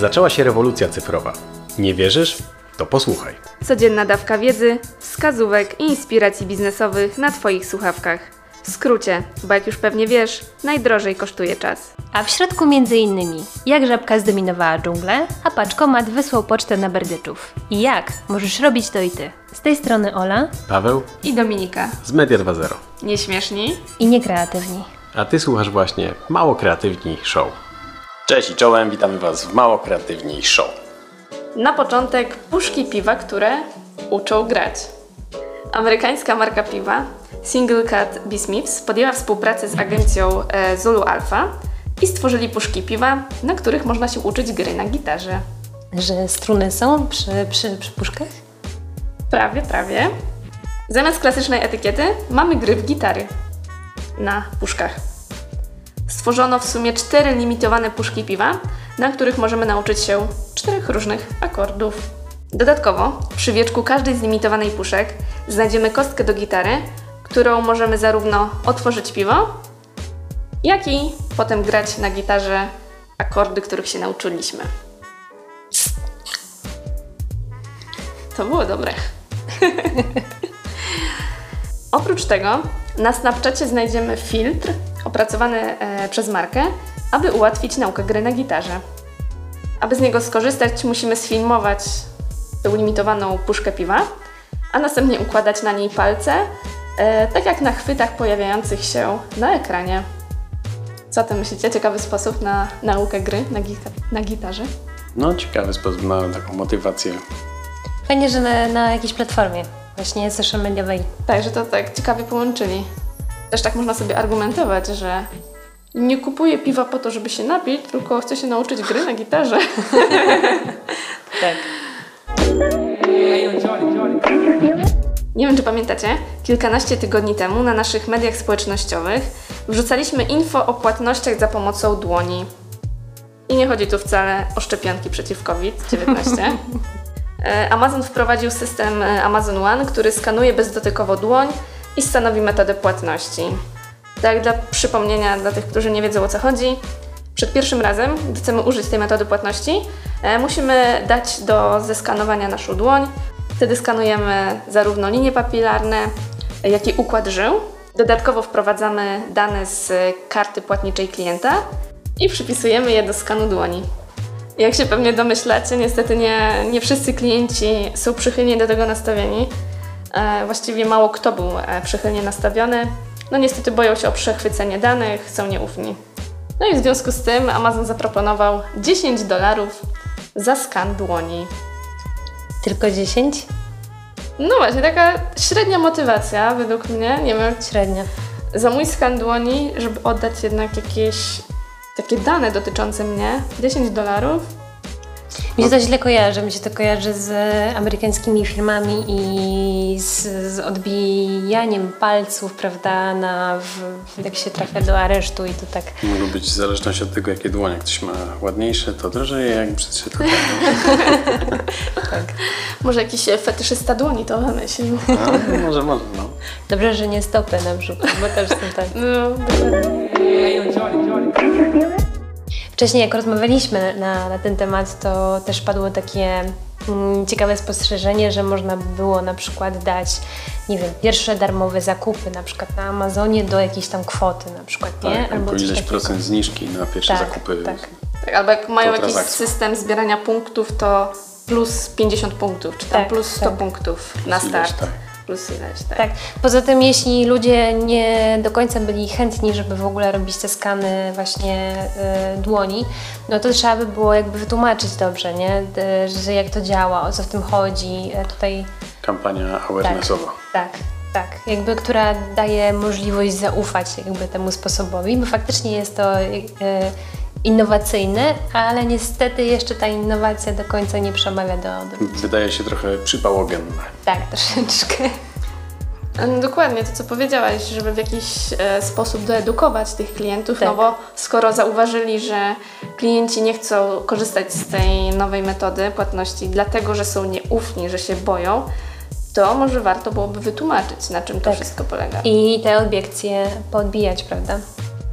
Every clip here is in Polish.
Zaczęła się rewolucja cyfrowa. Nie wierzysz? To posłuchaj. Codzienna dawka wiedzy, wskazówek i inspiracji biznesowych na Twoich słuchawkach. W skrócie, bo jak już pewnie wiesz, najdrożej kosztuje czas. A w środku między innymi, jak żabka zdominowała dżunglę, a paczkomat wysłał pocztę na berdyczów. I jak możesz robić to i ty. Z tej strony Ola Paweł I Dominika. z Media 2.0. Nieśmieszni? i niekreatywni. A ty słuchasz właśnie Mało Kreatywni Show. Cześć i czołem, witamy Was w Mało Kreatywni Show. Na początek puszki piwa, które uczą grać. Amerykańska marka piwa Single Cut B. Smiths podjęła współpracę z agencją e, Zulu Alpha i stworzyli puszki piwa, na których można się uczyć gry na gitarze. Że struny są przy, przy, przy puszkach? Prawie, prawie. Zamiast klasycznej etykiety mamy gry w gitary na puszkach. Stworzono w sumie cztery limitowane puszki piwa, na których możemy nauczyć się czterech różnych akordów. Dodatkowo przy wieczku każdej z limitowanej puszek znajdziemy kostkę do gitary, którą możemy zarówno otworzyć piwo, jak i potem grać na gitarze akordy, których się nauczyliśmy. To było dobre. Oprócz tego na Snapchacie znajdziemy filtr opracowany e, przez markę, aby ułatwić naukę gry na gitarze. Aby z niego skorzystać, musimy sfilmować tę limitowaną puszkę piwa, a następnie układać na niej palce, e, tak jak na chwytach pojawiających się na ekranie. Co ty myślicie? Ciekawy sposób na naukę gry na, gita- na gitarze? No, ciekawy sposób na taką motywację. Fajnie, że na, na jakiejś platformie, właśnie social mediowej. Tak, że to tak ciekawie połączyli. Też tak można sobie argumentować, że nie kupuję piwa po to, żeby się napić, tylko chcę się nauczyć gry na gitarze. Tak. Nie wiem, czy pamiętacie, kilkanaście tygodni temu na naszych mediach społecznościowych wrzucaliśmy info o płatnościach za pomocą dłoni. I nie chodzi tu wcale o szczepionki przeciw COVID-19. E, Amazon wprowadził system e, Amazon One, który skanuje bezdotykowo dłoń i stanowi metodę płatności. Tak, dla przypomnienia dla tych, którzy nie wiedzą o co chodzi, przed pierwszym razem, gdy chcemy użyć tej metody płatności, e, musimy dać do zeskanowania naszą dłoń. Wtedy skanujemy zarówno linie papilarne, jak i układ żył. Dodatkowo wprowadzamy dane z karty płatniczej klienta i przypisujemy je do skanu dłoni. Jak się pewnie domyślacie, niestety nie, nie wszyscy klienci są przychylnie do tego nastawieni. E, właściwie mało kto był e, przychylnie nastawiony. No niestety boją się o przechwycenie danych, są nieufni. No i w związku z tym Amazon zaproponował 10 dolarów za skan dłoni. Tylko 10? No właśnie, taka średnia motywacja według mnie, nie wiem, Średnia. za mój skan dłoni, żeby oddać jednak jakieś takie dane dotyczące mnie, 10 dolarów, Mi się to źle kojarzy. Mi się to kojarzy z amerykańskimi filmami i z, z odbijaniem palców, prawda, na, w, jak się trafia do aresztu i to tak. Może być w zależności od tego, jakie dłonie. Ktoś ma ładniejsze, to drożej, jak brzydsze, to taniej. tak. może jakiś e, fetyszysta dłoni to wymyślił. A, może, może, no. Dobrze, że nie stopy na przykład, bo też są tak. No, dokładnie. Wcześniej jak rozmawialiśmy na, na ten temat, to też padło takie mm, ciekawe spostrzeżenie, że można by było na przykład dać, nie wiem, pierwsze darmowe zakupy na przykład na Amazonie do jakiejś tam kwoty na przykład, nie? Tak, albo ileś takiego. procent zniżki na pierwsze Tak, zakupy. tak. Tak, albo jak mają jakiś system zbierania punktów, to plus 50 punktów, czy tam Tak, plus 100 tak. punktów na ileś, start. Tak. Plus ileś, tak. Tak. Poza tym, jeśli ludzie nie do końca byli chętni, żeby w ogóle robić te skany właśnie y, dłoni, no to trzeba by było jakby wytłumaczyć dobrze, nie? D- że jak to działa, o co w tym chodzi. E, Tutaj Kampania awarenessowa. Tak, tak. Jakby, która daje możliwość zaufać jakby temu sposobowi, bo faktycznie jest to innowacyjne, ale niestety jeszcze ta innowacja do końca nie przemawia do... do... Wydaje się trochę przypałogenne. Tak, troszeczkę. No, Dokładnie to, co powiedziałaś, żeby w jakiś e, sposób doedukować tych klientów, Tak. no bo skoro zauważyli, że klienci nie chcą korzystać z tej nowej metody płatności, dlatego że są nieufni, że się boją, to może warto byłoby wytłumaczyć, na czym to Tak. wszystko polega. I te obiekcje podbijać, prawda?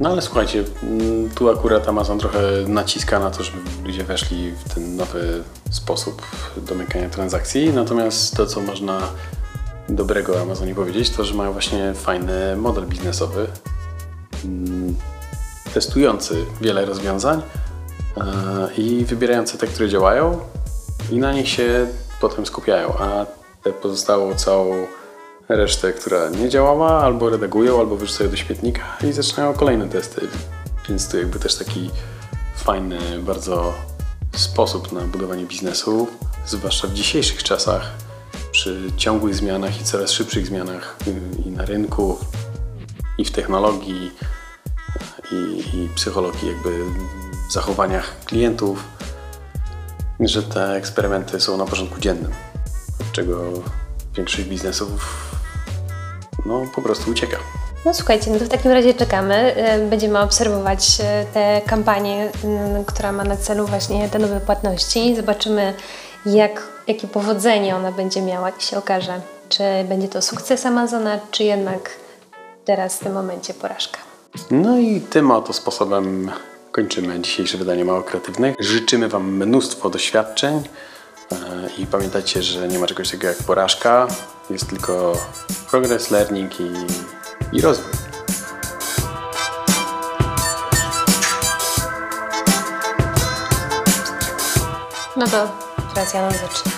No ale słuchajcie, mm, tu akurat Amazon trochę naciska na to, żeby ludzie weszli w ten nowy sposób domykania transakcji. Natomiast to, co można dobrego o Amazonie powiedzieć, to, że mają właśnie fajny model biznesowy, mm, testujący wiele rozwiązań e, i wybierający te, które działają i na nich się potem skupiają, a te pozostałą całą resztę, która nie działała, albo redagują, albo wyrzucają do śmietnika i zaczynają kolejne testy. Więc to jakby też taki fajny bardzo sposób na budowanie biznesu, zwłaszcza w dzisiejszych czasach, przy ciągłych zmianach i coraz szybszych zmianach y, i na rynku, i w technologii, i, i psychologii, jakby w zachowaniach klientów, że te eksperymenty są na porządku dziennym, od czego większość biznesów no, po prostu ucieka. No słuchajcie, no to w takim razie czekamy. E, Będziemy obserwować e, tę kampanię, m, która ma na celu właśnie te nowe płatności. Zobaczymy, jak, jakie powodzenie ona będzie miała i się okaże. Czy będzie to sukces Amazona, czy jednak teraz w tym momencie porażka. No i tym oto sposobem kończymy dzisiejsze wydanie Mało Kreatywnych. Życzymy Wam mnóstwo doświadczeń e, i pamiętajcie, że nie ma czegoś takiego jak porażka, jest tylko progress, learning i, i rozwój. No to teraz ja zacznie.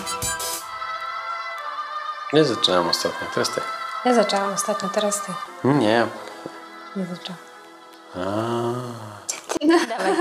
Nie zaczynałem ostatnio, teraz ty. Ja zaczęłam ostatnio, teraz ty. Nie. Nie zaczęłam. A, Dawaj.